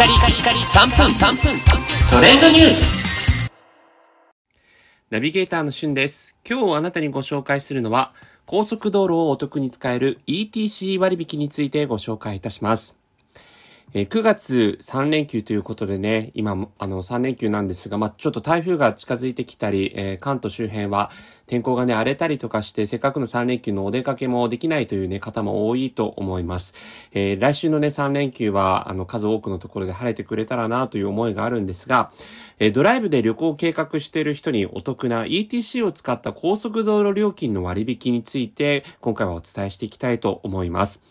カリカリカリ3分3分トレンドニュースナビゲーターのしゅんです。今日あなたにご紹介するのは、高速道路をお得に使える ETC 割引についてご紹介いたします。えー9月3連休ということでね、今も、あの、3連休なんですが、まあ、ちょっと台風が近づいてきたり、えー関東周辺は天候がね、荒れたりとかして、せっかくの3連休のお出かけもできないというね、方も多いと思います。えー来週のね、3連休は、あの、数多くのところで晴れてくれたらなという思いがあるんですが、えドライブで旅行を計画している人にお得な ETC を使った高速道路料金の割引について、今回はお伝えしていきたいと思います。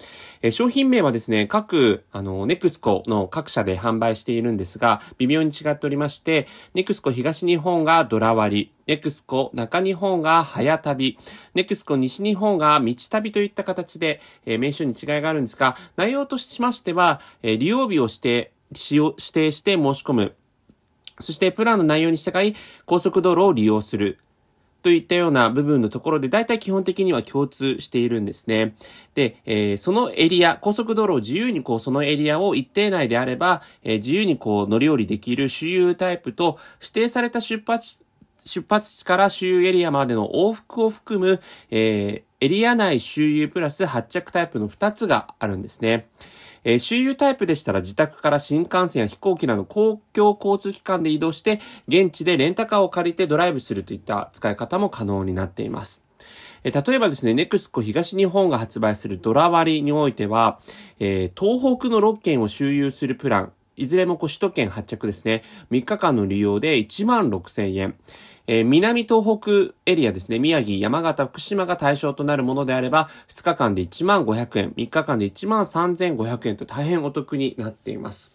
え商品名はですね、各、あの、ネククスコの各社で販売しているんですが、微妙に違っておりまして、ネクスコ東日本がドラ割、り、ネクスコ中日本が早旅、ネクスコ西日本が道旅といった形で、えー名称に違いがあるんですが、内容としましては、えー利用日をして、使用、指定して申し込む。そして、プランの内容に従い、高速道路を利用する。といったような部分のところで、大体基本的には共通しているんですね。で、えーそのエリア、高速道路を自由にこう、そのエリアを一定内であれば、えー自由にこう、乗り降りできる周遊タイプと、指定された出発、出発地から周遊エリアまでの往復を含む、えーエリア内周遊プラス発着タイプの2つがあるんですね。えー周遊タイプでしたら自宅から新幹線や飛行機など公共交通機関で移動して、現地でレンタカーを借りてドライブするといった使い方も可能になっています。例えばですね、ネクスコ東日本が発売するドラ割においては、えー東北の6県を周遊するプラン、いずれもこう首都圏発着ですね。3日間の利用で1万6000円。えー南東北エリアですね。宮城、山形、福島が対象となるものであれば、2日間で1万500円、3日間で1万3500円と大変お得になっています。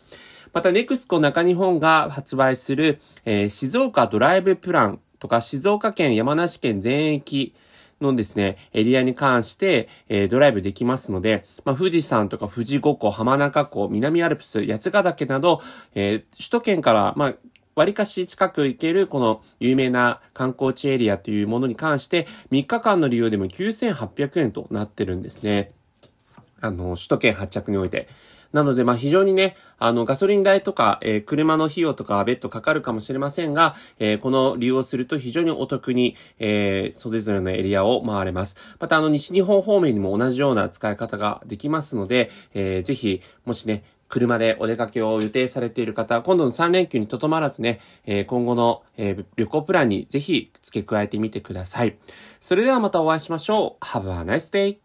また、ネクスコ中日本が発売する、えー静岡ドライブプランとか、静岡県、山梨県全域、のですね、エリアに関して、えードライブできますので、まあ、富士山とか富士五湖、浜中湖、南アルプス、八ヶ岳など、えー首都圏から、まあ、割かし近く行けるこの有名な観光地エリアというものに関して、3日間の利用でも9800円となってるんですね。あの、首都圏発着において。なので、まあ非常にね、あの、ガソリン代とか、えー車の費用とかは別途かかるかもしれませんが、えーこの利用すると非常にお得に、えーそれぞれのエリアを回れます。また、あの、西日本方面にも同じような使い方ができますので、えーぜひ、もしね、車でお出かけを予定されている方、今度の3連休にとどまらずね、えー今後の、えー旅行プランにぜひ付け加えてみてください。それではまたお会いしましょう。Have a nice day!